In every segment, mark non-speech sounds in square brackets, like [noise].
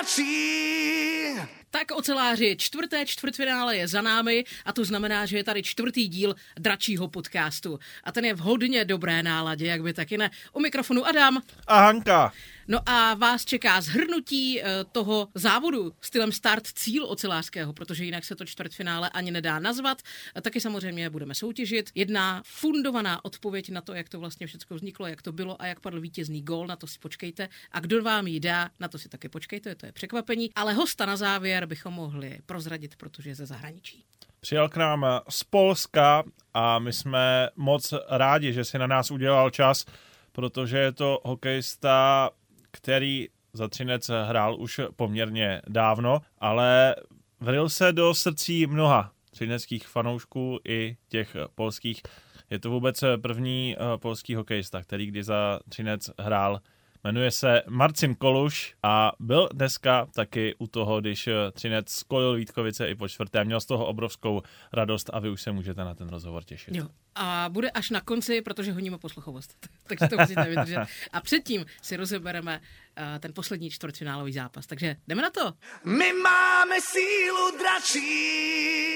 Dračí. Tak oceláři, čtvrté čtvrtfinále je za námi a to znamená, že je tady čtvrtý díl dračího podcastu. A ten je v hodně dobré náladě, jak by taky ne. U mikrofonu Adam. A Hanka. No a vás čeká zhrnutí eh, toho závodu stylem start cíl ocelářského, protože jinak se to čtvrtfinále ani nedá nazvat. Taky samozřejmě budeme soutěžit. Jedna fundovaná odpověď na to, jak to vlastně všechno vzniklo, jak to bylo a jak padl vítězný gól, na to si počkejte. A kdo vám ji dá, na to si taky počkejte, to je překvapení. Ale hosta na závěr bychom mohli prozradit, protože je ze zahraničí. Přijel k nám z Polska a my jsme moc rádi, že si na nás udělal čas, protože je to hokejista který za Třinec hrál už poměrně dávno, ale vril se do srdcí mnoha třineckých fanoušků i těch polských. Je to vůbec první eh, polský hokejista, který kdy za Třinec hrál. Jmenuje se Marcin Koluš a byl dneska taky u toho, když Třinec skolil Vítkovice i po čtvrté. Měl z toho obrovskou radost a vy už se můžete na ten rozhovor těšit. Jo. A bude až na konci, protože honíme posluchovost. [laughs] Takže to musíte vydržet. A předtím si rozebereme ten poslední čtvrtfinálový zápas. Takže jdeme na to. My máme sílu dračí.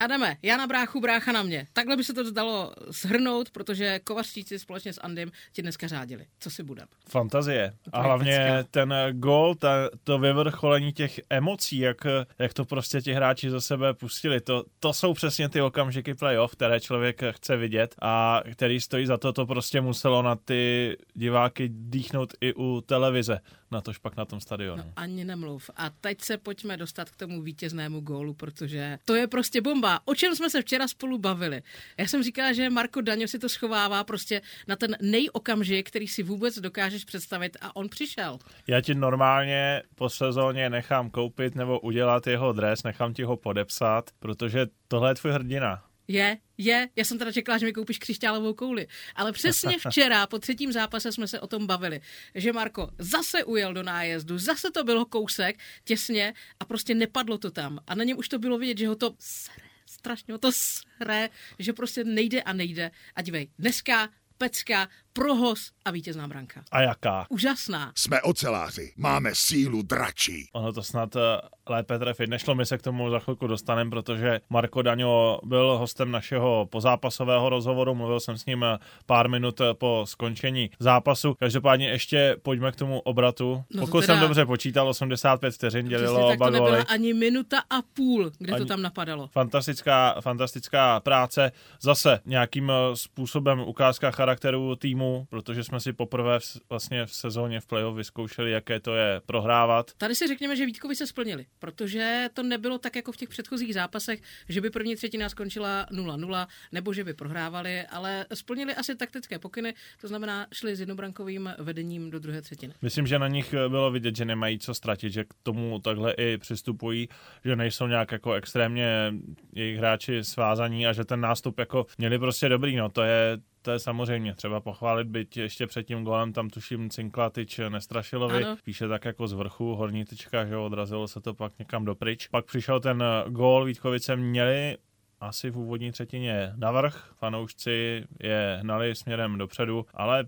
Adame, já na bráchu, brácha na mě. Takhle by se to dalo shrnout, protože kovařčíci společně s Andym ti dneska řádili. Co si budem? Fantazie. A hlavně ten gol, ta, to vyvrcholení těch emocí, jak, jak to prostě ti hráči za sebe pustili, to, to jsou přesně ty okamžiky playoff, které člověk chce vidět a který stojí za to, to prostě muselo na ty diváky dýchnout i u televize na tož pak na tom stadionu. No, ani nemluv. A teď se pojďme dostat k tomu vítěznému gólu, protože to je prostě bomba. O čem jsme se včera spolu bavili? Já jsem říkala, že Marko Daňo si to schovává prostě na ten nejokamžik, který si vůbec dokážeš představit a on přišel. Já ti normálně po sezóně nechám koupit nebo udělat jeho dres, nechám ti ho podepsat, protože tohle je tvůj hrdina. Je, je, já jsem teda čekala, že mi koupíš křišťálovou kouli. Ale přesně [laughs] včera po třetím zápase jsme se o tom bavili, že Marko zase ujel do nájezdu, zase to bylo kousek, těsně a prostě nepadlo to tam. A na něm už to bylo vidět, že ho to sre, strašně ho to sre, že prostě nejde a nejde. A dívej, dneska pecka, prohos a vítězná branka. A jaká? Úžasná. Jsme oceláři, máme sílu dračí. Ono to snad eh, lépe trefit. Nešlo mi se k tomu za chvilku dostanem, protože Marko Daňo byl hostem našeho pozápasového rozhovoru, mluvil jsem s ním eh, pár minut eh, po skončení zápasu. Každopádně ještě pojďme k tomu obratu. No Pokud teda... jsem dobře počítal, 85 vteřin dělilo oba to nebyla ani minuta a půl, kde ani... to tam napadalo. Fantastická, fantastická práce. Zase nějakým způsobem ukázka charakteru týmu protože jsme si poprvé v, vlastně v sezóně v playoff vyzkoušeli, jaké to je prohrávat. Tady si řekněme, že Vítkovi se splnili, protože to nebylo tak jako v těch předchozích zápasech, že by první třetina skončila 0-0 nebo že by prohrávali, ale splnili asi taktické pokyny, to znamená šli s jednobrankovým vedením do druhé třetiny. Myslím, že na nich bylo vidět, že nemají co ztratit, že k tomu takhle i přistupují, že nejsou nějak jako extrémně jejich hráči svázaní a že ten nástup jako měli prostě dobrý, no to je to je samozřejmě třeba pochválit, byť ještě před tím golem tam tuším Cinklatič Nestrašilovi, ano. píše tak jako z vrchu, horní tyčka, že odrazilo se to pak někam dopryč. Pak přišel ten gól, Vítkovice měli asi v úvodní třetině navrh, fanoušci je hnali směrem dopředu, ale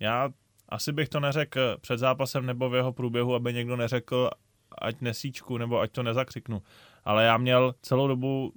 já asi bych to neřekl před zápasem nebo v jeho průběhu, aby někdo neřekl, ať nesíčku nebo ať to nezakřiknu. Ale já měl celou dobu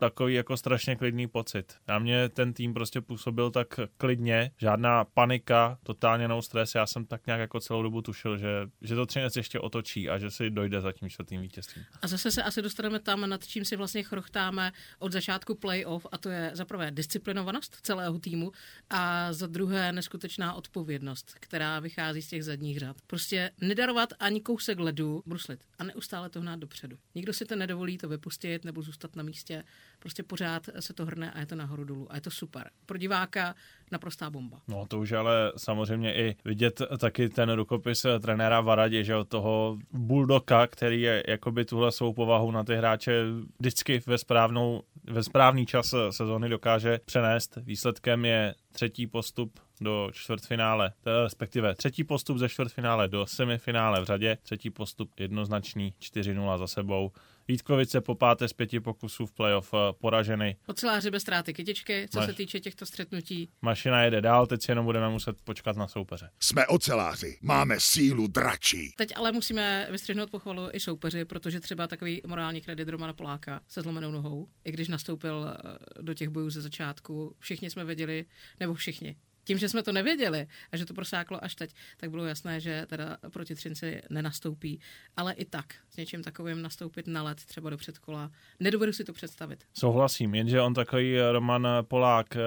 takový jako strašně klidný pocit. Na mě ten tým prostě působil tak klidně, žádná panika, totálně no stres. Já jsem tak nějak jako celou dobu tušil, že, že to Třinec ještě otočí a že si dojde za tím čtvrtým vítězstvím. A zase se asi dostaneme tam, nad čím si vlastně chrochtáme od začátku playoff a to je za prvé disciplinovanost celého týmu a za druhé neskutečná odpovědnost, která vychází z těch zadních řad. Prostě nedarovat ani kousek ledu, bruslit a neustále to hnát dopředu. Nikdo si to nedovolí to vypustit nebo zůstat na místě prostě pořád se to hrne a je to nahoru dolů a je to super. Pro diváka naprostá bomba. No to už ale samozřejmě i vidět taky ten rukopis trenéra Varadě, že od toho bulldoka, který je jakoby tuhle svou povahu na ty hráče vždycky ve správnou ve správný čas sezóny dokáže přenést. Výsledkem je třetí postup do čtvrtfinále, respektive třetí postup ze čtvrtfinále do semifinále v řadě, třetí postup jednoznačný 4-0 za sebou. Vítkovice po páté z pěti pokusů v playoff eh, poraženy. Oceláři bez ztráty kytičky, co Maš, se týče těchto střetnutí. Mašina jede dál, teď si jenom budeme muset počkat na soupeře. Jsme oceláři, máme sílu dračí. Teď ale musíme vystřihnout pochvalu i soupeři, protože třeba takový morální kredit Romana Poláka se zlomenou nohou, i když nastoupil eh, do těch bojů ze začátku, všichni jsme věděli, nebo všichni, tím, že jsme to nevěděli a že to prosáklo až teď, tak bylo jasné, že teda proti Třinci nenastoupí. Ale i tak s něčím takovým nastoupit na let, třeba do předkola, nedovedu si to představit. Souhlasím, jenže on takový Roman Polák eh,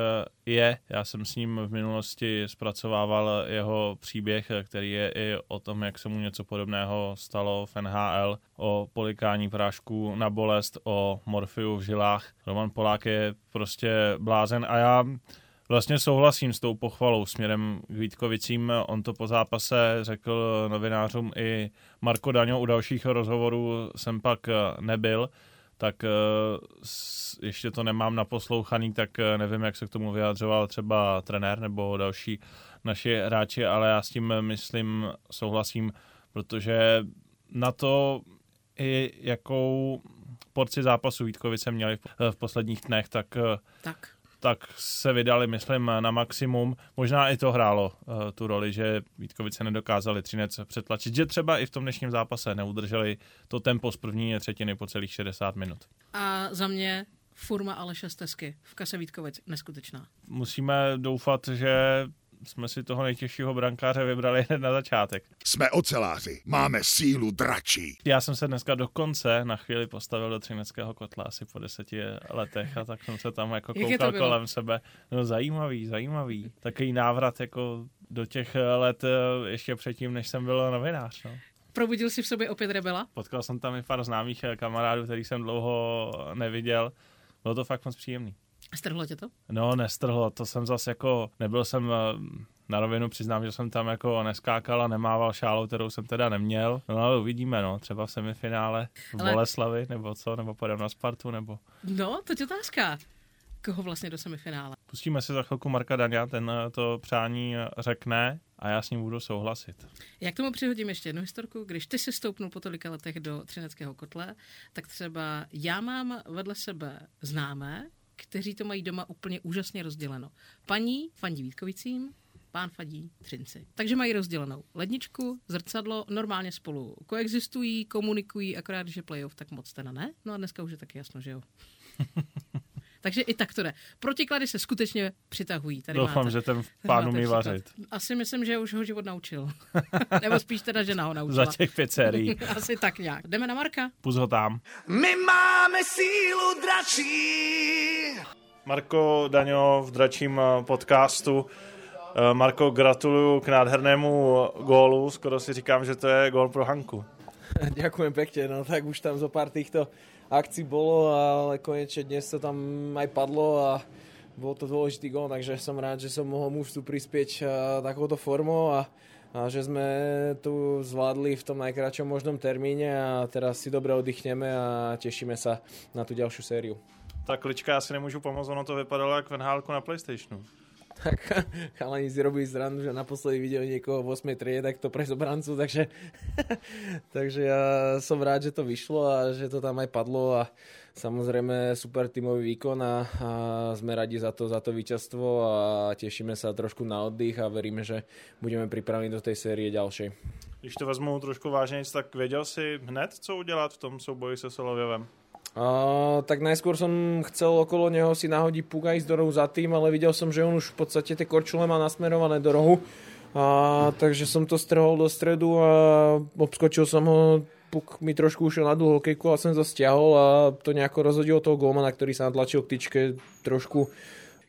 je. Já jsem s ním v minulosti zpracovával jeho příběh, který je i o tom, jak se mu něco podobného stalo v NHL, o polikání prášku na bolest, o morfiu v žilách. Roman Polák je prostě blázen a já vlastně souhlasím s tou pochvalou směrem k Vítkovicím. On to po zápase řekl novinářům i Marko Daňo. U dalších rozhovorů jsem pak nebyl, tak eh, ještě to nemám naposlouchaný, tak eh, nevím, jak se k tomu vyjadřoval třeba trenér nebo další naši hráči, ale já s tím myslím souhlasím, protože na to i jakou porci zápasu Vítkovice měli v posledních dnech, tak, tak tak se vydali, myslím, na maximum. Možná i to hrálo uh, tu roli, že Vítkovice nedokázali Třinec přetlačit, že třeba i v tom dnešním zápase neudrželi to tempo z první třetiny po celých 60 minut. A za mě forma Aleše Stesky v kase Vítkovic neskutečná. Musíme doufat, že jsme si toho nejtěžšího brankáře vybrali hned na začátek. Jsme oceláři, máme sílu dračí. Já jsem se dneska dokonce na chvíli postavil do třineckého kotla asi po deseti letech a tak jsem se tam jako koukal kolem sebe. No zajímavý, zajímavý. Takový návrat jako do těch let eh, ještě předtím, než jsem byl novinář. No. Probudil si v sobě opět rebela? Potkal jsem tam i pár známých eh, kamarádů, který jsem dlouho neviděl. Bylo to fakt moc příjemný. Strhlo tě to? No, nestrhlo, to jsem zase jako, nebyl jsem eh, na rovinu přiznám, že jsem tam jako neskákal a nemával šálou, kterou jsem teda neměl. No ale uvidíme, no, třeba v semifinále v ale... Boleslavy, nebo co, nebo půjdeme na Spartu, nebo... No, to je otázka. Koho vlastně do semifinále? Pustíme si za chvilku Marka Dania, ten eh, to přání eh, řekne a já s ním budu souhlasit. Já k tomu přihodím ještě jednu historku. Když ty si stoupnul po tolika letech do Třineckého kotle, tak třeba já mám vedle sebe známé, kteří to mají doma úplně úžasně rozděleno. Paní fandí Vítkovicím, pán fadí Třinci. Takže mají rozdělenou ledničku, zrcadlo, normálně spolu koexistují, komunikují, akorát, že playoff tak moc teda ne. No a dneska už je taky jasno, že jo. [laughs] Takže i tak to jde. Protiklady se skutečně přitahují. Tady Doufám, máte, že ten [laughs] pán umí vařit. Asi myslím, že už ho život naučil. [laughs] Nebo spíš teda žena ho naučila. Za těch pět sérií. [laughs] Asi tak nějak. Jdeme na Marka. Pus ho tam. My máme sílu dračí. Marko Daňo v dračím eh, podcastu. Eh, Marko, gratuluju k nádhernému gólu. Skoro si říkám, že to je gól pro Hanku. Ďakujem pekne, no tak už tam zo pár týchto akcií bolo, ale konečne dnes to tam aj padlo a bol to dôležitý gól, takže som rád, že som mohol mužstvu prispieť takouto formou a, a že sme tu zvládli v tom najkračom možnom termíne a teraz si dobre oddychneme a tešíme sa na tú ďalšiu sériu. Tak klička, asi nemůžu pomoct, ono to vypadalo jak venhálku na Playstationu. Tak [laughs] chalani si robili zrandu, že naposledy videl niekoho v 8. triede, tak to pre zobrancu, takže, [laughs] takže ja som rád, že to vyšlo a že to tam aj padlo a samozrejme super tímový výkon a, a sme radi za to, za to víťazstvo a tešíme sa trošku na oddych a veríme, že budeme pripravení do tej série ďalšej. Když to vezmu trošku vážně, tak věděl si hned, co udělat v tom souboji se Solověvem? Uh, tak najskôr som chcel okolo neho si nahodiť puk a ísť do rohu za tým, ale videl som, že on už v podstate tie korčule má nasmerované do rohu. A, takže som to strhol do stredu a obskočil som ho, puk mi trošku ušiel na dlhú hokejku a som to stiahol a to nejako rozhodilo toho golmana, ktorý sa natlačil k tyčke trošku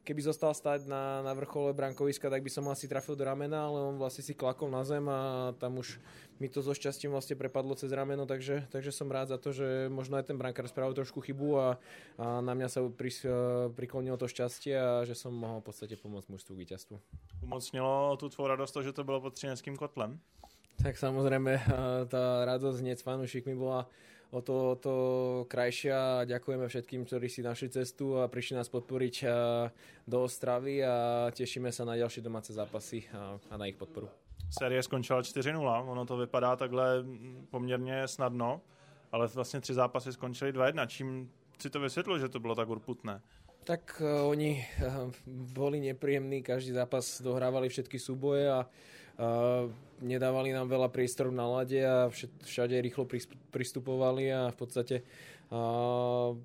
keby zostal stať na, na vrchole brankoviska, tak by som asi trafil do ramena, ale on vlastne si klakol na zem a tam už mi to so šťastím vlastne prepadlo cez rameno, takže, takže som rád za to, že možno aj ten brankár spravil trošku chybu a, a na mňa sa pri, priklonilo to šťastie a že som mohol v podstate pomôcť mužstvu k víťazstvu. Umocnilo tu tvou radost to, že to bylo pod třineckým kotlem? Tak samozrejme, tá radosť hneď s fanúšikmi bola o to, o to krajšia. Ďakujeme všetkým, ktorí si našli cestu a prišli nás podporiť do Ostravy a tešíme sa na ďalšie domáce zápasy a, a na ich podporu. Série skončila 4-0, ono to vypadá takhle poměrně snadno, ale vlastně tři zápasy skončily 2-1, čím si to vysvětlil, že to bylo tak urputné? Tak uh, oni uh, boli nepríjemní, každý zápas dohrávali všetky súboje a uh, nedávali nám veľa priestoru na lade a všade rýchlo pristupovali a v podstate uh,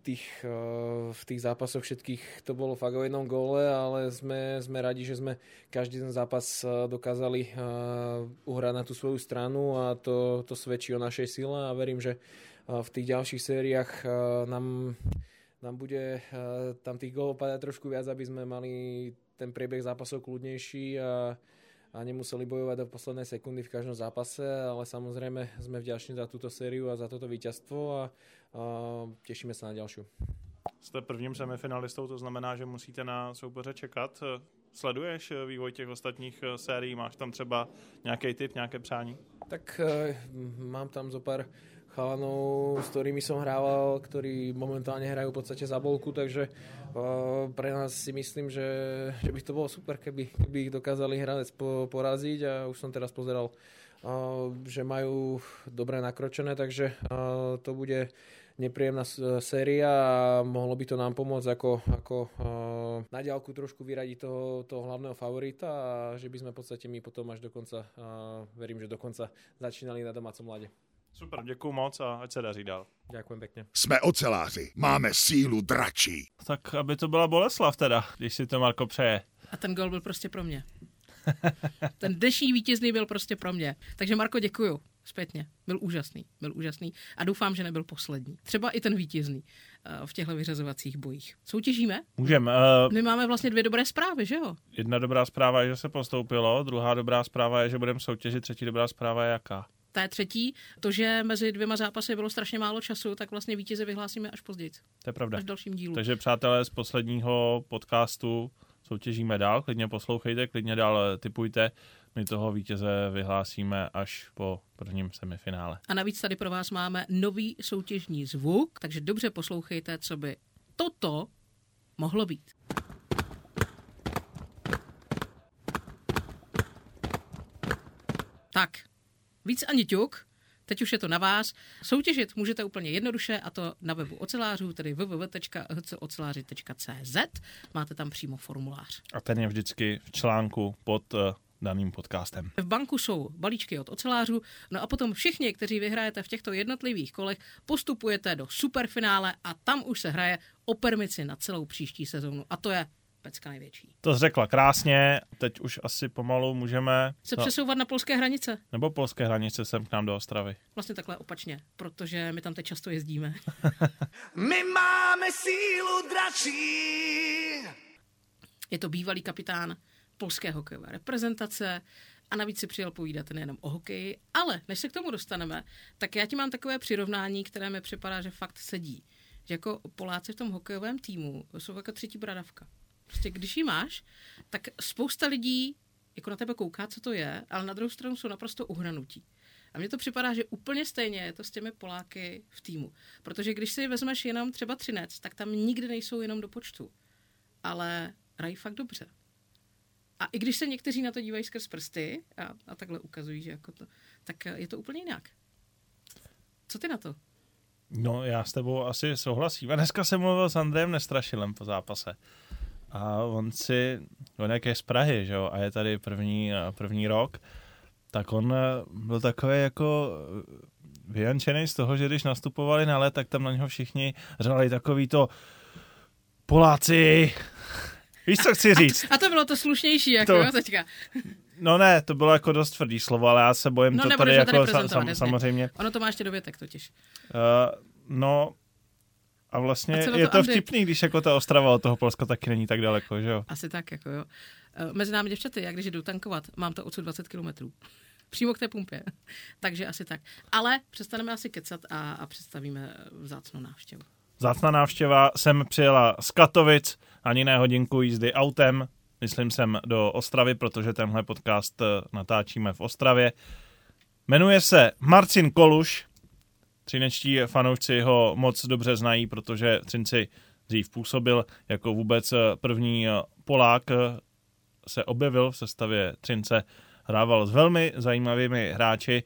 tých, uh, v tých zápasoch všetkých to bolo fakt o jednom góle, ale sme, sme radi, že sme každý ten zápas dokázali uh, uhrať na tú svoju stranu a to, to svedčí o našej sile a verím, že uh, v tých ďalších sériách uh, nám nám bude tam tých gólov padať trošku viac, aby sme mali ten priebeh zápasov kľudnejší a, a nemuseli bojovať do poslednej sekundy v každom zápase, ale samozrejme sme vďační za túto sériu a za toto víťazstvo a, a tešíme sa na ďalšiu. Jste prvním semifinalistou, to znamená, že musíte na soupeře čekat. Sleduješ vývoj těch ostatních sérií? Máš tam třeba nějaký typ, nějaké přání? Tak uh, mám tam zo pár chalanov, s ktorými som hrával, ktorí momentálne hrajú v podstate za bolku, takže uh, pre nás si myslím, že, že by to bolo super, keby, keby ich dokázali hranec po, poraziť a už som teraz pozeral, uh, že majú dobre nakročené, takže uh, to bude nepríjemná séria a mohlo by to nám pomôcť ako, ako uh, na ďalku trošku vyradiť toho, toho hlavného favorita a že by sme v podstate my potom až dokonca, uh, verím, že dokonca začínali na domácom lade. Super, děkuji moc a ať se daří dál. Děkuji pěkně. Jsme oceláři, máme sílu dračí. Tak aby to byla Boleslav teda, když si to Marko přeje. A ten gol byl prostě pro mě. [laughs] ten dnešní vítězný byl prostě pro mě. Takže Marko, děkuju zpětně. Byl úžasný, byl úžasný a doufám, že nebyl poslední. Třeba i ten vítězný uh, v těchto vyřazovacích bojích. Soutěžíme? Můžeme. Uh, My máme vlastně dvě dobré zprávy, že jo? Jedna dobrá zpráva je, že se postoupilo, druhá dobrá zpráva je, že budeme soutěžit, třetí dobrá zpráva je jaká? Té třetí, to, že mezi dvěma zápasy bylo strašně málo času, tak vlastně vítěze vyhlásíme až později. To je pravda. Až v dalším dílu. Takže přátelé z posledního podcastu soutěžíme dál, klidně poslouchejte, klidně dál typujte. My toho vítěze vyhlásíme až po prvním semifinále. A navíc tady pro vás máme nový soutěžní zvuk, takže dobře poslouchejte, co by toto mohlo být. Tak, Víc ani ťuk, teď už je to na vás. Soutěžit můžete úplně jednoduše a to na webu ocelářů, tedy www.hcoceláři.cz. Máte tam přímo formulář. A ten je vždycky v článku pod uh, daným podcastem. V banku jsou balíčky od ocelářů, no a potom všichni, kteří vyhrajete v těchto jednotlivých kolech, postupujete do superfinále a tam už se hraje o permici na celou příští sezónu. A to je pecka největší. To řekla krásně, teď už asi pomalu můžeme... Se no, přesouvat na polské hranice. Nebo polské hranice sem k nám do Ostravy. Vlastně takhle opačně, protože my tam teď často jezdíme. [laughs] my máme sílu dračí. Je to bývalý kapitán polské hokejové reprezentace a navíc si přijel povídat nejenom o hokeji, ale než se k tomu dostaneme, tak já ti mám takové přirovnání, které mi připadá, že fakt sedí. Že jako Poláci v tom hokejovém týmu jsou jako třetí bradavka. Prostě když ji máš, tak spousta lidí jako na tebe kouká, co to je, ale na druhou stranu jsou naprosto uhranutí. A mně to připadá, že úplně stejně je to s těmi Poláky v týmu. Protože když si vezmeš jenom třeba třinec, tak tam nikdy nejsou jenom do počtu. Ale hrají fakt dobře. A i když se někteří na to dívají skrz prsty a, a takhle ukazují, že jako to, tak je to úplně jinak. Co ty na to? No, já s tebou asi souhlasím. A dneska jsem mluvil s Andrejem Nestrašilem po zápase. A on si, on jak je z Prahy, že jo, a je tady první, první rok, tak on eh, byl takový jako vyjančený z toho, že když nastupovali na let, tak tam na něho všichni řvali takový to Poláci, [laughs] víš, co chci říct? A, a to bylo to slušnější, jako to, jo, teďka. No ne, to bylo jako dost tvrdý slovo, ale já se bojím no, to tady jako sam, sam, samozřejmě. Ono to má ještě dovětek totiž. Uh, no, a vlastně a je to, to vtipný, když jako ta Ostrava od toho Polska taky není tak daleko, že jo? Asi tak, jako jo. Eh, mezi námi děvčaty, já když jdu tankovat, mám to odsud 20 kilometrů. [laughs] Přímo k té pumpě. [laughs] Takže asi tak. Ale přestaneme asi kecat a, a představíme vzácnou návštěvu. Vzácná návštěva jsem přijela z Katovic, ani ne hodinku jízdy autem, myslím jsem do Ostravy, protože tenhle podcast eh, natáčíme v Ostravě. Jmenuje se Marcin Koluš, Třinečtí fanoušci ho moc dobře znají, protože Třinci dřív působil jako vůbec první Polák, se objevil v sestavě Třince, hrával s velmi zajímavými hráči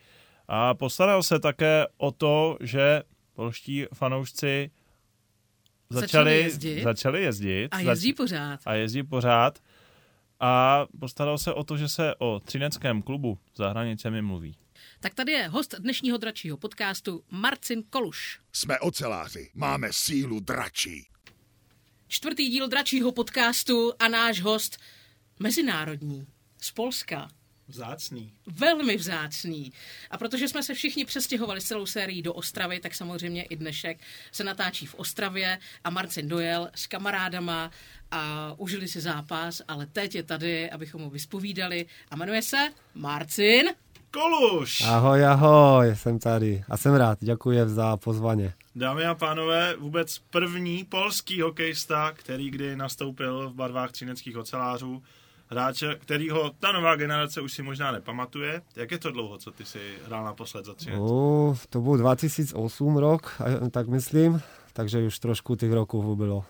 a postaral se také o to, že polští fanoušci Začali jezdit. Začali jezdit. A jezdí pořád. A jezdí pořád. A postaral se o to, že se o třineckém klubu za hranicemi mluví. Tak tady je host dnešního dračího podcastu Marcin Koluš. Jsme oceláři, máme sílu dračí. Čtvrtý díl dračího podcastu a náš host mezinárodní z Polska. Vzácný. Velmi vzácný. A protože jsme se všichni přestěhovali s celou sérií do Ostravy, tak samozřejmě i dnešek se natáčí v Ostravě a Marcin dojel s kamarádama a užili si zápas, ale teď je tady, abychom mu vyspovídali a jmenuje se Marcin Koluš! Ahoj, ahoj, jsem tady a jsem rád, děkuji za pozvání. Dámy a pánové, vůbec první polský hokejista, který kdy nastoupil v barvách třineckých ocelářů, hráče, kterýho ta nová generace už si možná nepamatuje. Jak je to dlouho, co ty si hrál naposled za Třinec? O, to byl 2008 rok, tak myslím, takže už trošku těch roků bylo.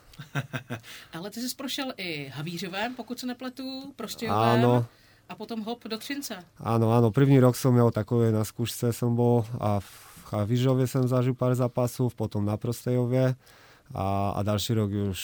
[laughs] Ale ty jsi prošel i Havířovém, pokud se nepletu, Prostějovém Áno. A potom hop do Třince. Áno, áno, první rok som měl takové na skúšce som bol a v Chavižově jsem zažil pár zápasů, potom na Prostejově a, a další rok už,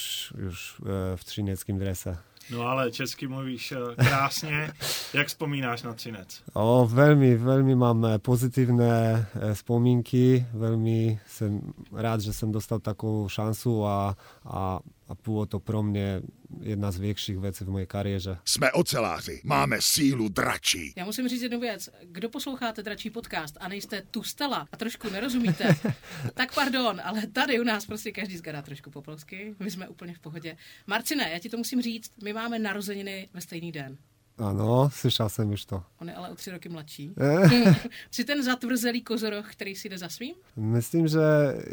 už e, v třineckém drese. No ale česky mluvíš eh, krásně. [laughs] Jak vzpomínáš na Třinec? O, veľmi, veľmi mám pozitívne eh, spomínky, veľmi som rád, že som dostal takovou šancu a, a, a bylo to pro mě jedna z větších věcí v mojej kariéře. Jsme oceláři, máme sílu dračí. Já musím říct jednu věc. Kdo posloucháte dračí podcast a nejste tu stala a trošku nerozumíte, [laughs] tak pardon, ale tady u nás prostě každý zgadá trošku po polsky. My jsme úplně v pohodě. Marcine, já ti to musím říct, my máme narozeniny ve stejný den. Ano, slyšel jsem už to. On je ale o tři roky mladší. Jsi [laughs] ten zatvrzelý kozoroch, který si jde za svým? myslím, že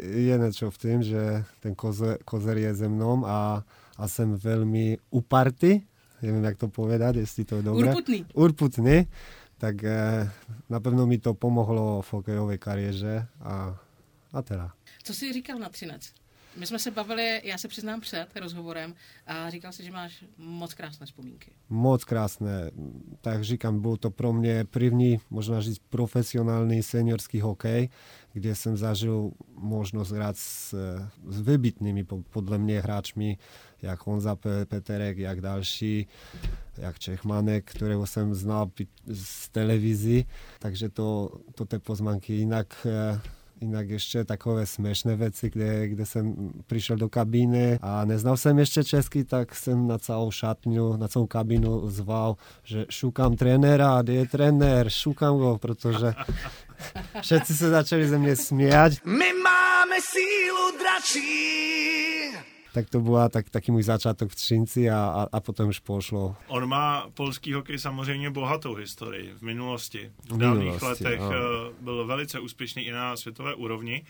je něco v tom, že ten koze, kozer je ze mnou a, a jsem velmi uparty, nevím, jak to povedat, jestli to je dobré. Urputný. Urputný, tak eh, napevno mi to pomohlo v hokejové kariéře a, a teda. Co jsi říkal na Třinec? My jsme se bavili, já se přiznám před rozhovorem a říkal si, že máš moc krásné vzpomínky. Moc krásné. Tak říkám, byl to pro mě první, možná říct, profesionální seniorský hokej, kde jsem zažil možnost hrát s, s vybitnými po- podle mě hráčmi, jak Honza Pe- Peterek, jak další, jak Čechmanek, kterého jsem znal z televizi, takže to, to ty poznámky jinak eh, Inak ešte takové směšné věci, kde, kde jsem přišel do kabíny a neznal jsem ještě česky, tak jsem na celou šatňu, na celou kabínu zval, že šukám trenéra, kde je trenér, šukám ho, protože [laughs] všetci se začali ze mě smět. My máme sílu dračí. Tak to byla tak, taky můj začátek v Třinci a, a, a potom už pošlo. On má polský hokej samozřejmě bohatou historii v minulosti. V V dávných minulosti, letech ano. eh, byl velice úspěšný i na světové úrovni.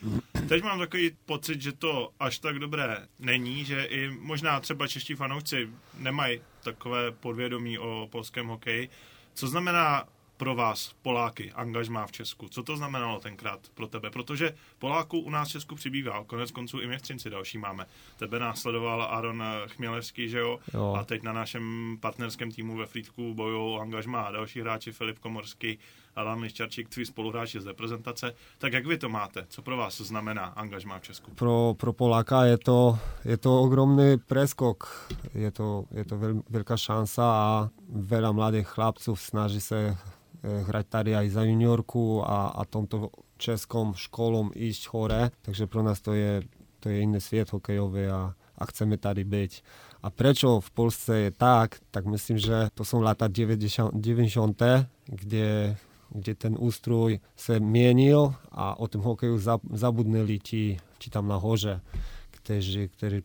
Teď mám takový pocit, že to až tak dobré není, že i možná třeba čeští fanoušci nemají takové podvědomí o polském hokeji. Co znamená pro vás, Poláky, angažmá v Česku? Co to znamenalo tenkrát pro tebe? Protože Poláků u nás v Česku přibývá. Konec konců i my v Třinci další máme. Tebe následoval Aaron Chmělevský, že jo? Jo. A teď na našem partnerském týmu ve Frýdku bojují o angažmá a další hráči Filip Komorský, Alan Liščarčík, tví spoluhráči z reprezentace. Tak jak vy to máte? Co pro vás znamená angažmá v Česku? Pro, pro Poláka je to, je to ogromný preskok, je to, je to veľ, veľká šanca a veľa mladých chlapců snaží se hrať tady aj za juniorku a, a tomto českom školom ísť hore, takže pro nás to je, to je iný svět hokejový a, a chceme tady být. A prečo v Polsce je tak, tak myslím, že to jsou lata 90, 90 kde, kde ten ústroj se měnil a o tom hokeju za- zabudnili ti, ti tam nahoře, kteří, kteří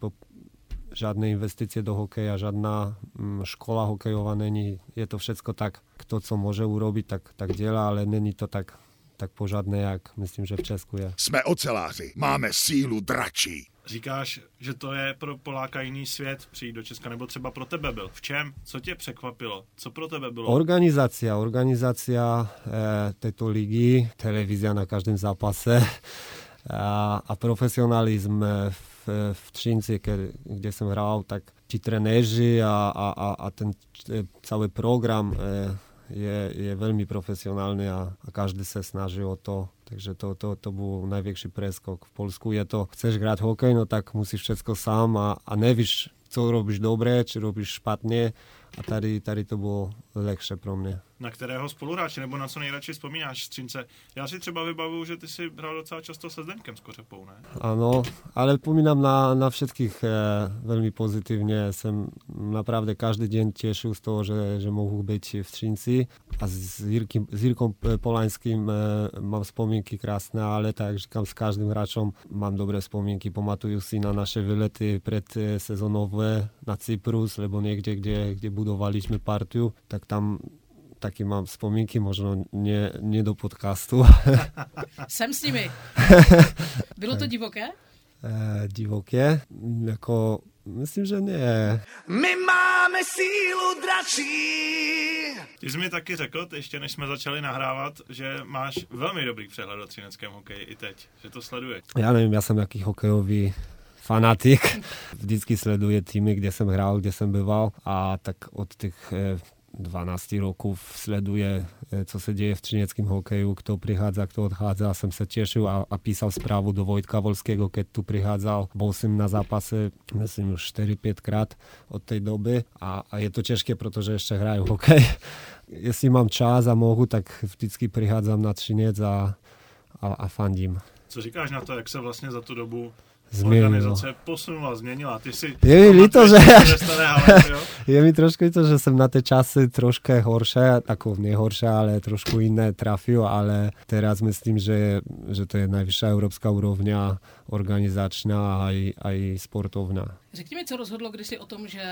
žádné investice do hokeja, žádná mm, škola hokejová není. Je to všecko tak, kto co může urobit, tak, tak dělá, ale není to tak, tak požadné, jak myslím, že v Česku je. Jsme oceláři, máme sílu dračí. Říkáš, že to je pro Poláka jiný svět přijít do Česka, nebo třeba pro tebe byl. V čem? Co tě překvapilo? Co pro tebe bylo? Organizácia, organizácia e, tejto ligy, televízia na každém zápase [laughs] a, a profesionalizm e, v, v Třinci, kde jsem hrál, tak ti trenéři a, a, a, ten e, celý program e, je, je veľmi profesionálny a, a každý sa snaží o to. Takže to, to, to byl největší preskok. V Polsku je to, chceš hrát hokej, no tak musíš všechno sám a, a nevíš, co robíš dobré, či robíš špatně a tady, tady to bylo lehčí pro mě. Na kterého spoluhráče nebo na co nejradši vzpomínáš Střince? Já si třeba vybavuju, že ty si hrál docela často se Zdenkem Skořepou, ne? Ano, ale vzpomínám na, na všetkých eh, velmi pozitivně. Jsem naprawdę každý den těšil z toho, že, že mohu být v Třinci a s, Jirkým, s Jirkom Polaňským eh, mám vzpomínky krásné, ale tak říkám, s každým hráčem mám dobré vzpomínky. Pamatuju si na naše vylety před eh, na Cyprus, lebo někde, kde, kde budovali jsme partiu, tak tam taky mám vzpomínky, možno nie, nie do podcastu. [laughs] Jsem s nimi. [laughs] Bylo to divoké? Eh, divoké, jako myslím, že ne. My máme sílu dračí. Ty jsi mi taky řekl, ještě než jsme začali nahrávat, že máš velmi dobrý přehled o třineckém hokeji i teď, že to sleduješ. Já nevím, já jsem jaký hokejový fanatik. [laughs] Vždycky sleduje týmy, kde jsem hrál, kde jsem býval a tak od těch eh, 12 rokov sleduje, e, co se děje v třineckém hokeju, kto prichádza, kto odchádza. Jsem se těšil a, a písal zprávu do Vojtka Volského, keď tu prichádzal. Bol jsem na zápase, myslím, už 4-5 krát od té doby a, a je to těžké, protože ještě hraju hokej. [laughs] Jestli mám čas a mohu, tak vždycky prichádzam na Třinec a, a, a fandím. Co říkáš na to, jak se vlastně za tu dobu Změnilo. organizace posunula, změnila. Ty si Je mi líto, že... [laughs] Je mi trošku to, že jsem na té časy trošku horší, tako nehorší, ale trošku jiné trafil, ale teraz myslím, že, že to je nejvyšší evropská úrovňa organizačná a i, a i sportovná. Řekni mi, co rozhodlo kdysi o tom, že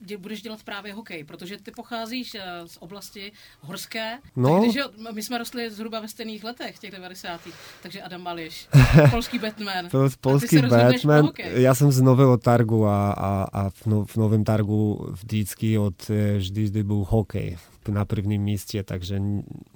dě, budeš dělat právě hokej, protože ty pocházíš eh, z oblasti horské. No. Tak když, my jsme rostli zhruba ve stejných letech, těch 90. Takže Adam Mališ, [laughs] polský Batman. To A ty polský Batman, já jsem z Nového Targu a, a, a v, no, v Novém Targu vždycky od eh, vždy, vždy byl hokej na prvním místě, takže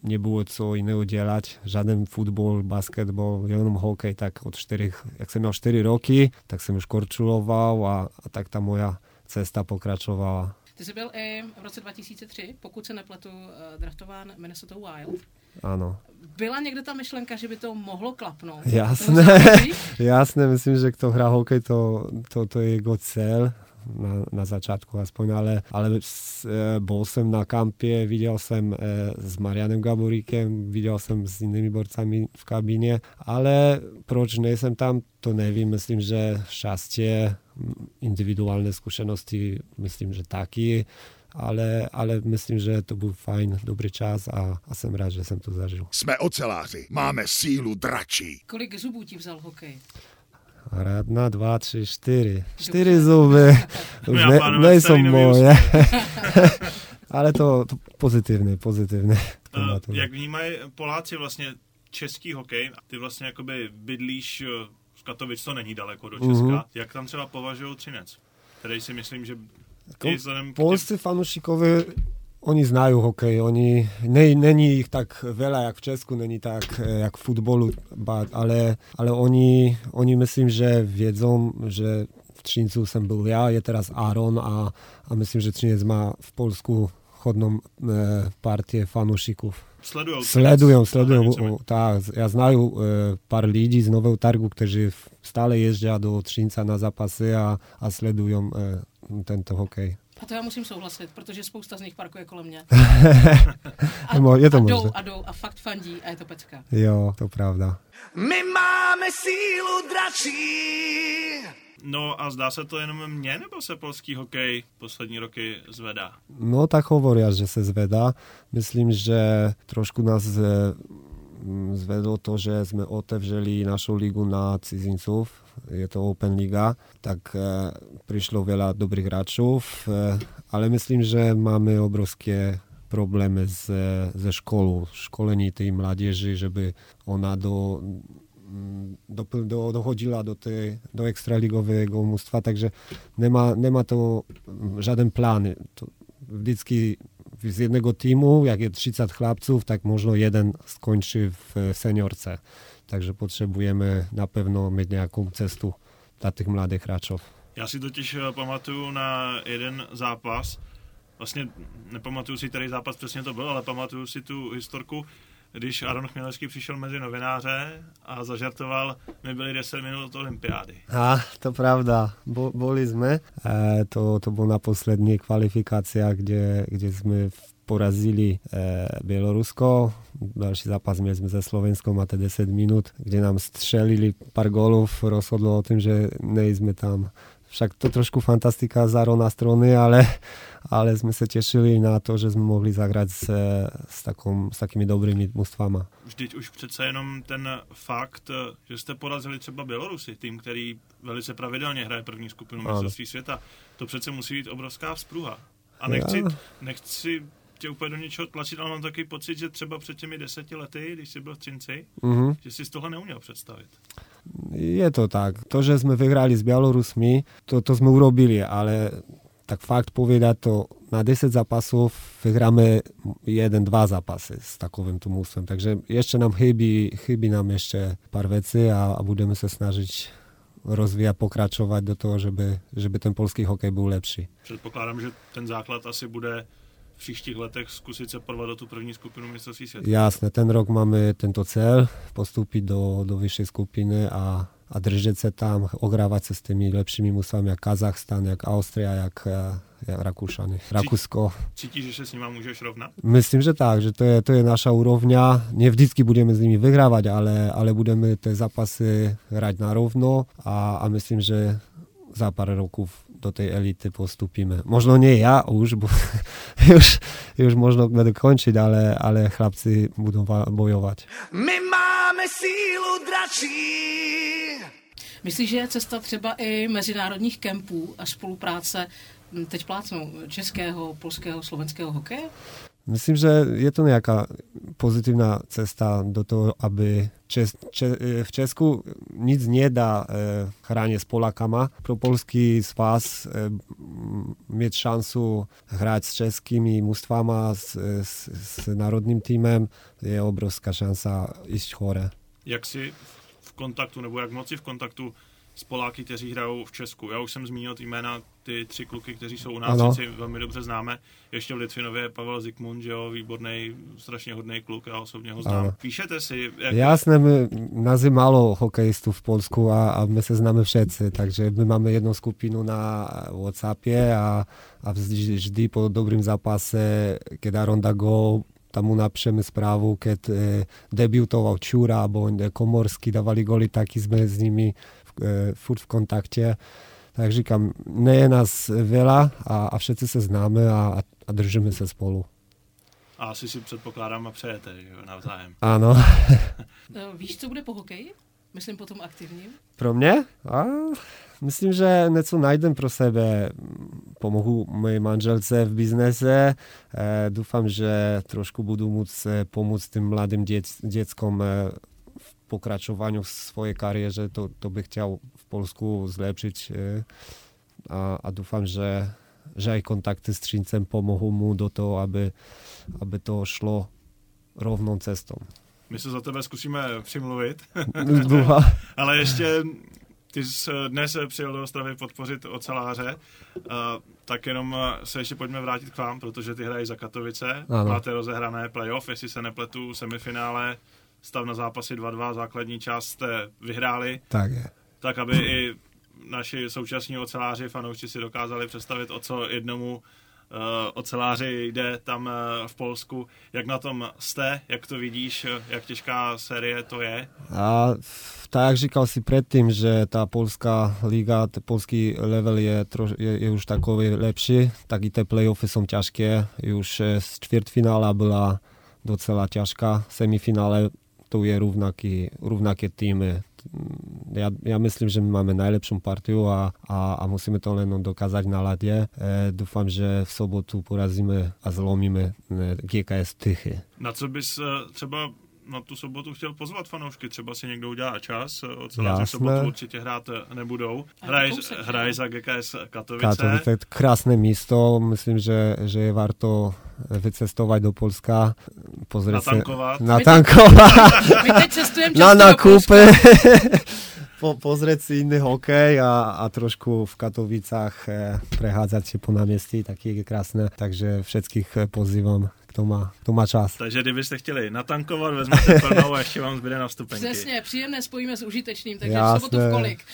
nebylo co jiného dělat, žádný fotbal, basketbal, jenom hokej, tak od 4, jak jsem měl 4 roky, tak jsem už korčuloval a, a tak ta moja cesta pokračovala. Ty jsi byl i v roce 2003, pokud se nepletu, eh, draftován Minnesota Wild. Ano. Byla někde ta myšlenka, že by to mohlo klapnout? Jasné, [laughs] jasné, myslím, že kto hrá hokej, to, to, to je jeho cel na, na začátku aspoň, ale, ale s, e, bol jsem na kampě, viděl jsem e, s Marianem Gaboríkem, viděl jsem s jinými borcami v kabině, ale proč nejsem tam, to nevím, myslím, že šťastie, individuální zkušenosti, myslím, že taky, ale, ale myslím, že to byl fajn, dobrý čas a, a jsem rád, že jsem to zažil. Jsme oceláři, máme sílu dračí. Kolik zubů ti vzal hokej? Jedna, dva, tři, čtyři. Čtyři zuby. Už [laughs] Já, ne, nejsou moje. [laughs] Ale to, to pozitivně, pozitivně. Uh, jak vnímají Poláci vlastně český hokej? Ty vlastně jakoby bydlíš eh, z Katovic, to není daleko do Česka. Mhm. Jak tam třeba považují Třinec? Který si myslím, že Jako těm- Polscy fanúšikovia, oni znajú hokej, oni, ne, není ich tak veľa, jak v Česku, není tak, eh, jak v futbolu, ba- ale, ale oni, oni myslím, že viedzą, že v Třincu jsem byl já, je teraz Aaron a, a myslím, že Třinec má v Polsku chodnou e, partie fanúšikov. sledujou Třinec Sledujem, za sledujem. hranicemi. o, Tak, ja znaju e, pár lidí z Nového Targu, kteří v- stále ježdia do Třinca na zápasy a, a sledujem e, tento hokej. A to já musím souhlasit, protože spousta z nich parkuje kolem mě. [laughs] Mo- je to a možné. jdou, a jdou a fakt fandí a je to pecka. Jo, to pravda. My máme sílu dračí. No a zdá se to jenom mně, nebo se polský hokej poslední roky zvedá? No tak hovoria, že se zvedá. Myslím, že trošku nás e, m, zvedlo to, že jsme otevřeli našu ligu na cizincov. Je to Open Liga, tak e, prišlo veľa dobrých hráčov, e, ale myslím, že máme obrovské problémy ze, ze školu, školení tej mládeži, že by ona do, mm, do, do, dochodila do, tej, do extraligového mužstva, takže nemá, nemá to mm, žaden plán. To vždycky z jednego týmu, jak je 30 chlapców, tak možno jeden skončí v seniorce. Takže potřebujeme na pewno mít nějakou cestu dla těch mladých hráčov. Já si totiž eh, pamatuju na jeden zápas, vlastně nepamatuju si, který zápas přesně to byl, ale pamatuju si tu historku, když Aron Chmělevský přišel mezi novináře a zažartoval, my byli 10 minut od olympiády. A, to pravda, Bo, boli sme. E, to, to bol na poslední kvalifikácia, kde, kde sme porazili e, Bielorusko. Další zápas měli jsme se Slovenskom, máte 10 minut, kde nám střelili pár golov, rozhodlo o tom, že nejsme tam však to trošku fantastika z Arona strony, ale, ale sme sa tešili na to, že sme mohli zahrať s, s, takom, s takými dobrými mužstvama. Vždyť už přece jenom ten fakt, že jste porazili třeba Bělorusy, tým, který velice pravidelně hraje první skupinu mistrovství světa, to přece musí být obrovská vzpruha. A nechci, nechci tě úplně do něčeho tlačit, ale mám takový pocit, že třeba před těmi deseti lety, když jsi byl v Třinci, mm-hmm. že si z tohle neuměl představit. Je to tak. To, že sme vyhrali s Bielorusmi, to, to sme urobili, ale tak fakt povedať to, na 10 zápasov vyhráme 1-2 zápasy s takovým mústvom. Takže ešte nám chybí, chybí nám ešte pár veci a, a budeme sa snažiť rozvíjať, pokračovať do toho, żeby, żeby ten polský hokej byl lepší. Předpokládám, že ten základ asi bude příštích letech zkusit se porvat do tu první skupinu mistrovství světa. Jasné, ten rok máme tento cel, postupit do, do vyššej skupiny a, a držet se tam, ográvat se s těmi lepšími musami, jak Kazachstan, jak Austria, jak, jak Rakúšany, Rakúsko. Cítíš, že se s nimi můžeš rovnat? Myslím, že tak, že to je, to je naša úrovňa. Ne vždycky budeme s nimi vyhrávat, ale, ale budeme ty zápasy hrať na rovno a, a myslím, že za pár rokov do tej elity postupíme. Možno nie ja už, bo [laughs] už, už možno budú končiť, ale, ale chlapci budú bojovať. My máme sílu dračí. Myslíš, že je cesta třeba i mezinárodních kempů a spolupráce teď plácnou českého, polského, slovenského hokeje? Myslím, že je to nejaká pozitívna cesta do toho, aby Čes, Če, v Česku nic nedá e, hraně s Polakama. Pro polský svaz e, mít šancu hrát s českými mužstvama, s, s, s národním týmem, je obrovská šanca ísť hore. Jak si v kontaktu, nebo jak moc si v kontaktu s Poláky, kteří hrajou v Česku. Já už jsem zmínil ty jména, ty tři kluky, kteří jsou u nás, si velmi dobře známe. Ještě v Litvinově je Pavel Zikmund, že jo, výborný, strašně hodný kluk, já osobně ho znám. Ano. Píšete si? Jak... Jasné, my, nás je málo hokejistů v Polsku a, a my se známe všetci, takže my máme jednu skupinu na Whatsappě a, a vždy, po dobrým zápase, keď Aronda go, tam mu napíšeme správu, keď e, debutoval Čura alebo Komorský, dávali goly, taky sme s nimi furt v kontakte. Tak říkám, ne je nás veľa a, a všetci se známe a, a držíme se spolu. A asi si předpokládám a přejete, že navzájem. Ano. No, [laughs] víš, co bude po hokeji? Myslím potom aktivním. Pro mě? A, myslím, že něco najdem pro sebe. Pomohu mojej manželce v biznese. E, doufám, že trošku budu moct pomoct tým mladým děckom e, pokračovaniu v svojej kariére, to, to bych chtěl v Polsku zlepšiť e, a, a dúfam, že, že aj kontakty s Třincem pomohou mu do toho, aby, aby to šlo rovnou cestou. My se za tebe zkusíme přimluvit. [laughs] Ale ještě ty jsi dnes přijel do Ostravy podpořit oceláře, tak jenom se ještě pojďme vrátit k vám, protože ty hrají za Katovice, ano. máte rozehrané playoff, jestli se nepletu, semifinále, stav na zápasy 2-2, základní část jste vyhráli. Tak je. Tak, aby i naši současní oceláři, fanoušci si dokázali představit, o co jednomu uh, oceláři jde tam uh, v Polsku. Jak na tom jste, jak to vidíš, jak těžká série to je? A tak jak říkal si předtím, že ta polská liga, ten polský level je, troš, je, je už takový lepší, tak i ty playoffy jsou těžké. Už z čtvrtfinále byla docela ťažká. Semifinále to je rovnaký, rovnaké týmy. Ja, ja myslím, že my máme najlepšiu partiu a, a, a musíme to len dokázať na ladě. E, dúfam, že v sobotu porazíme a zlomíme GKS Tychy. Na co bys třeba na tu sobotu chtěl pozvat fanoušky, třeba si někdo udělá čas, oceláři sobotu určitě hrát nebudou. Hraj, hraj za GKS Katovice. Katovice, krásné místo, myslím, že, že je varto vycestovat do Polska, pozrieť natankovat. se, natankovat. My teď cestujeme na nakupy. [laughs] po, pozrieť si iný hokej a, a trošku v Katovicách eh, prehádzať si po námestí, taky je krásne. Takže všetkých pozývam k kdo má, kdo má čas. Takže kdybyste chtěli natankovat, vezmete plnou a ještě [laughs] vám zbyde na vstupenky. Přesně, příjemné spojíme s užitečným, takže v Jasné. sobotu v kolik?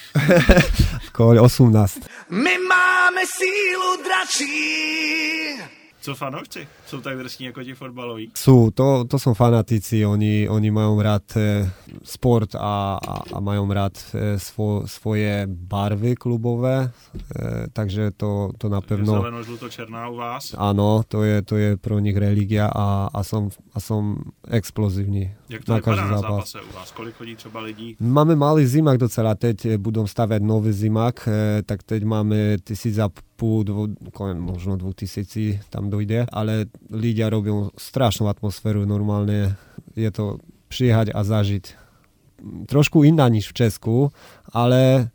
[laughs] Kolik 18. My máme sílu dračí. Co fanoušci? Jsou tak drsní jako ti fotbaloví? Sú, to, to sú fanatici, oni, oni majú rád e, sport a, a, a majú rád e, svo, svoje barvy klubové, e, takže to, to Takže napevno... Zeleno, žluto, černá u vás. Áno, to je, to je pro nich religia a, a, som, a som explozívny Jak to na vypadá každý na zápas. zápase u vás? Kolik chodí třeba lidí? Máme malý zimak docela, teď budem stavět nový zimak, e, tak teď máme tisíc a půl, dvo, možno dvou tisíci tam dojde, ale ľudia robí strašnú atmosféru, normálne je to přijať a zažiť. Trošku iná než v Česku, ale,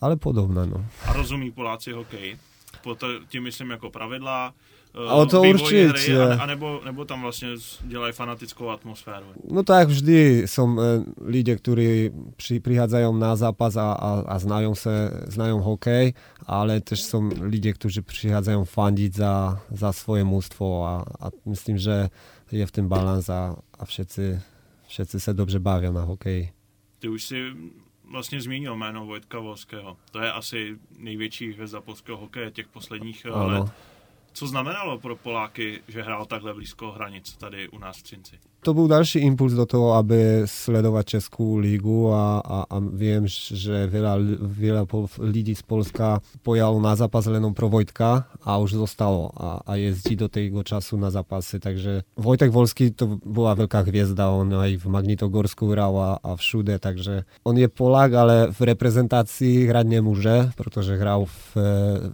ale podobná. No. A rozumí Poláci hokej? Po to, tím myslím jako pravidla, Ale to určitě. Hry, a, a nebo, nebo tam vlastně dělají fanatickou atmosféru. No tak vždy som e, ľudia, ktorí pri, prichádzajú na zápas a, a, a znajú, sa, znajú hokej, ale też są ludzie, którzy przychádzają fandić za, za swoje mnóstwo a, a myslím, že je v tym balans a, a všetci, všetci se dobře baví na hokeji. Ty už si vlastně zmínil jméno Vojtka Volského. To je asi největší hvězda polského hokeje těch posledních eh, let. Co znamenalo pro Poláky, že hrál takhle blízko hranic tady u nás v Třinci? To byl další impuls do toho, aby sledovat Českou ligu a, a, a vím, že veľa, veľa pol, lidí z Polska pojalo na zápas jenom pro Vojtka a už zostalo a, a jezdí do tego času na zápasy, takže Vojtek Volský to byla velká hvězda, on aj v Magnitogorsku hral a, a všude, takže on je Polák, ale v reprezentaci hrať nemůže, protože hral v,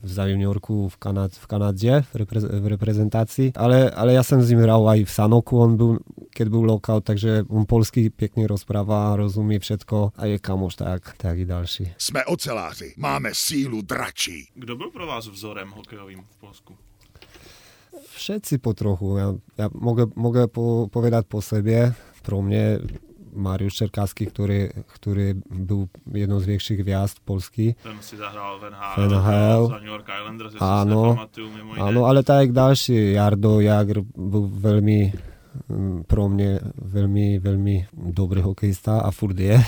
v za juniorku v, Kanad, v Kanadě v, repre, v reprezentaci, ale, ale já jsem s ním hral aj v Sanoku, on byl keď byl lokal, takže on polsky pěkně rozpráva, rozumí všetko a je kamoš tak, tak i další. Jsme oceláři, máme sílu dračí. Kdo byl pro vás vzorem hokejovým v Polsku? Všetci po trochu, já, já mogę, mogę po, povedať po sebe, pro mě Mariusz Čerkásky, který, který byl jednou z větších hvězd Polsky. Ten si zahrál v NHL, V NHL. za New York Islanders, Ano. Ano, ale tak další, Jardo Jagr byl velmi pro mě velmi, velmi dobrý hokejista a furt je.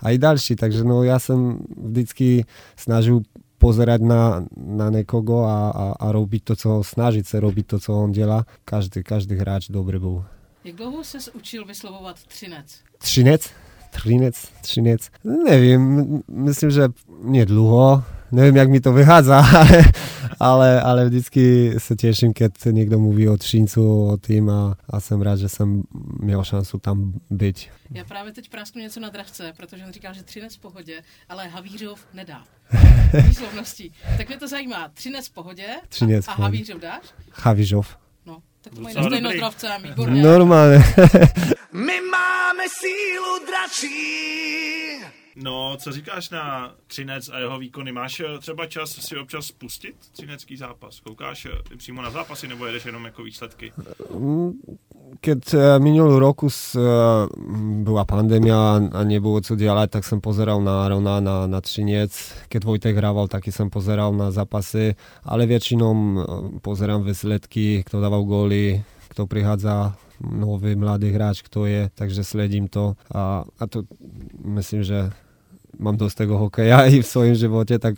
A i další, takže no já jsem vždycky snažil pozerať na, na někoho a, a, a robiť to, co snažit se robiť to, co on dělá. Každý, každý hráč dobrý byl. Jak dlouho ses učil vyslovovat třinec? Třinec? Třinec? Třinec? Nevím, myslím, že nie dlouho. Nevím, jak mi to vychádza, [laughs] ale, ale, ale vždycky se těším, keď někdo mluví o Tříncu, o tým a, a jsem rád, že jsem měl šancu tam být. Já právě teď prásknu něco na dravce, protože on říkal, že třinec v pohodě, ale Havířov nedá. [laughs] Výslovností. Tak mě to zajímá. Třinec v pohodě Třinec a, a pohodě. Havířov dáš? Chavižov. No, tak to mají na výborně. Normálně. My máme sílu dračí. No, co říkáš na Třinec a jeho výkony? Máš eh, třeba čas si občas spustit třinecký zápas? Koukáš eh, přímo na zápasy nebo jedeš jenom jako výsledky? Keď eh, minulý roku byla pandemia a nebylo co dělat, tak jsem pozeral na Arona, na, na Třinec. Keď Vojtek hrával, taky jsem pozeral na zápasy, ale většinou pozerám výsledky, kdo dával góly, kdo prichádza nový mladý hráč, kto je, takže sledím to a, a to myslím, že mám dost tego hokeja [laughs] i v svojom životě, tak,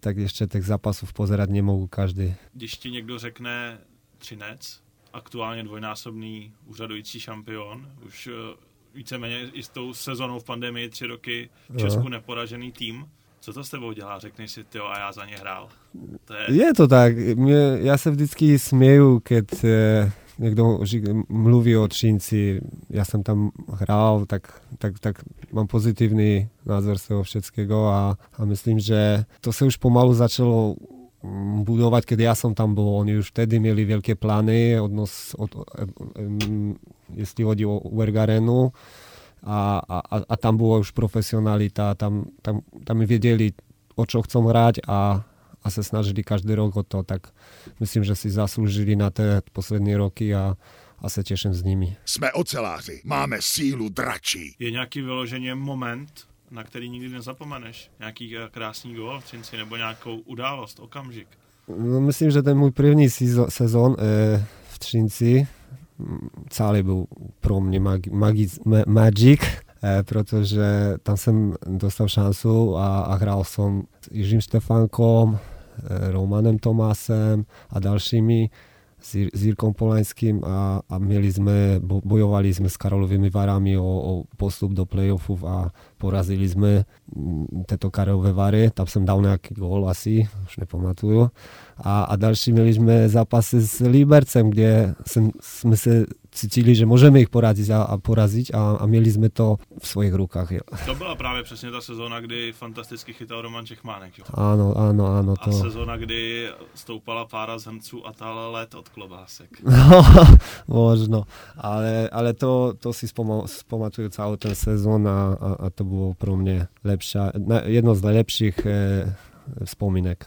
tak ještě těch zápasů pozerať nemohu každý. Když ti někdo řekne Třinec, aktuálně dvojnásobný úřadující šampion, už eh, víceméně i s tou sezonou v pandemii tři roky v Česku neporažený tým, co to s tebou dělá? Řekneš si, ty a já za ně hrál. To je, Je to tak. Mne, ja sa vždycky smieju, keď ži- mluví o Třinci. Ja som tam hral, tak, tak, tak mám pozitívny názor z toho všetkého a, a myslím, že to sa už pomalu začalo budovať, keď ja som tam bol. Oni už vtedy mieli veľké plány, odnos, od, jestli hodí o Uergarenu a, a, a, tam bola už profesionalita, tam, tam, tam vedeli, o čo chcem hrať a, a sa snažili každý rok o to, tak myslím, že si zaslúžili na tie poslední roky a, a se těším s nimi. Jsme oceláři, máme sílu dračí. je nějaký vyloženě moment, na který nikdy nezapomeneš? Nějaký eh, krásný gól v Třinci nebo nějakou událost, okamžik? No, myslím, že ten můj první sezo- sezón e, v Třinci celý byl pro mě mag, magic, ma, magic, eh, protože tam jsem dostal šancu a, a hrál jsem s Jiřím Štefánkom, eh, Romanem Tomásem a dalšími s, Jir- s a, a měli jsme, bo, bojovali jsme s Karolovými Varami o, o postup do playoffů a porazili jsme mm, tyto Karolové Vary, tam jsem dal nějaký gól asi, už nepamatuju. A, a další měli jsme zápasy s Libercem, kde jsem, jsme se cítili, že můžeme jich porazit a, a porazit a, a měli jsme to v svých rukách. Jo. To byla právě přesně ta sezóna, kdy fantasticky chytal Roman Čechmánek. Jo. Ano, ano, ano. A To... sezóna, kdy stoupala pára zhrnců a tal let od klobásek. No, [laughs] možno. Ale, ale to, to si spamatuju celou ten sezon a, a, a to bylo pro mě lepší, jedno z nejlepších eh, vzpomínek.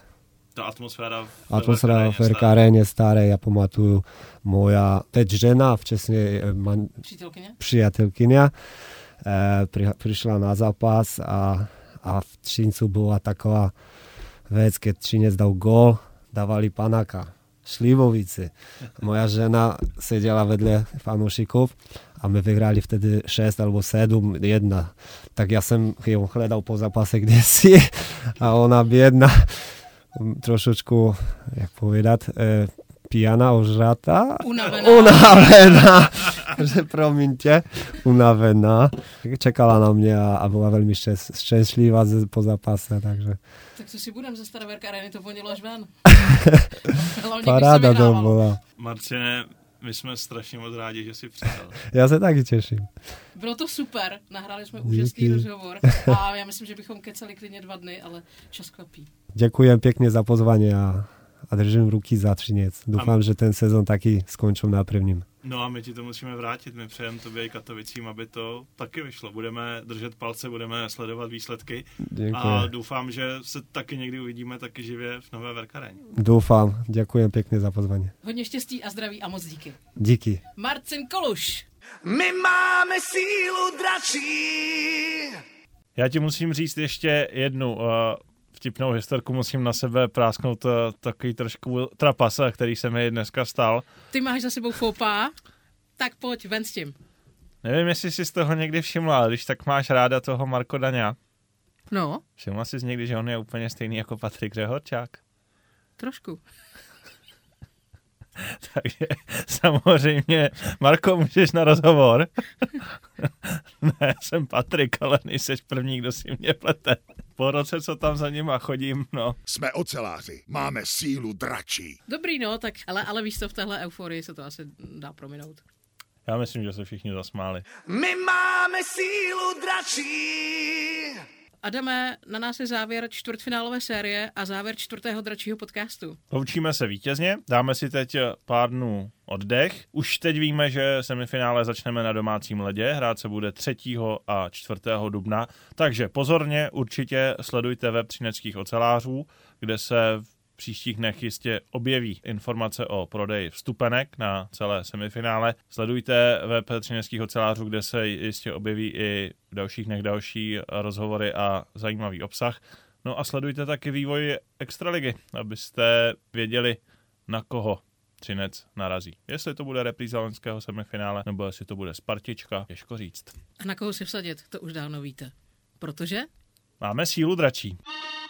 Ta atmosféra v Atmosféra v RK aréně staré, já pamatuju, moja teď žena, včasně eh, man, Přítelkyně? přijatelkyně, eh, pri, přišla na zápas a, a v Třincu byla taková věc, keď Třinec dal gol, dávali panáka, šlivovice. Moja žena seděla vedle fanoušikov a my vyhráli vtedy 6 alebo 7, 1. Tak já jsem ju hledal po zápase kdesi a ona bědna trošičku, jak povedat, eh, pijana, ožrata. Unavená. Unavená. že promiňte, unavená. Čekala na mě a, a byla velmi šťast, šťastlivá z- po zápase, takže Tak co si budem ze staré Verka Areny, to vonilo až ven. Hlavně, když se paráda to vyhrávalo. byla. Marcine, my jsme strašně moc rádi, že jsi přijel. [laughs] Já se taky těším. Bylo to super, nahráli jsme Díky. úžasný rozhovor a já myslím, že bychom kecali klidně dva dny, ale čas kvapí. Děkujem pěkně za pozvání a, a držím ruky za Třinec. Doufám, že ten sezon taky skončil na prvním. No a my ti to musíme vrátit, my přejeme tobě i Katovicím, aby to taky vyšlo. Budeme držet palce, budeme sledovat výsledky Děkuji. a doufám, že se taky někdy uvidíme taky živě v Nové Verkareň. Doufám. Děkujem pěkně za pozvání. Hodně štěstí a zdraví a moc díky. Díky. Marcin Koluš. My máme sílu dračí. Já ti musím říct ještě jednu uh, vtipnou historku, musím na sebe prásknout uh, takový trošku trapas, eh, který se mi dneska stal. Ty máš za sebou fopa, tak pojď, ven s tím. Nevím, jestli jsi z toho někdy všimla, ale když tak máš ráda toho Marko Daňa. No, Všimla jsi někdy, že on je úplně stejný jako Patrik Řehorčák? trošku. [laughs] Takže samozřejmě, Marko, můžeš na rozhovor? [laughs] ne, jsem Patrik, ale nejseš první, kdo si mě plete. Po roce, co tam za nima chodím, no. Jsme oceláři, máme sílu dračí. Dobrý, no, tak, ale, ale víš co, v téhle euforii se to asi dá prominout. Já myslím, že se všichni zasmáli. My máme sílu dračí. A jdeme, na nás je závěr čtvrtfinálové série a závěr čtvrtého dračího podcastu. Poučíme se vítězně, dáme si teď pár dnů oddech. Už teď víme, že semifinále začneme na domácím ledě, hrát se bude 3. a 4. dubna, takže pozorně určitě sledujte web Třineckých ocelářů, kde se příštích dnech jistě objeví informace o prodeji vstupenek na celé semifinále. Sledujte web Třineckých ocelářů, kde se jistě objeví i v dalších dnech další rozhovory a zajímavý obsah. No a sledujte taky vývoj Extraligy, abyste věděli, na koho Třinec narazí. Jestli to bude repríza loňského semifinále, nebo jestli to bude Spartička, těžko říct. A na koho si vsadit, to už dávno víte. Protože Máme sílu dračí. My máme sílu dračí.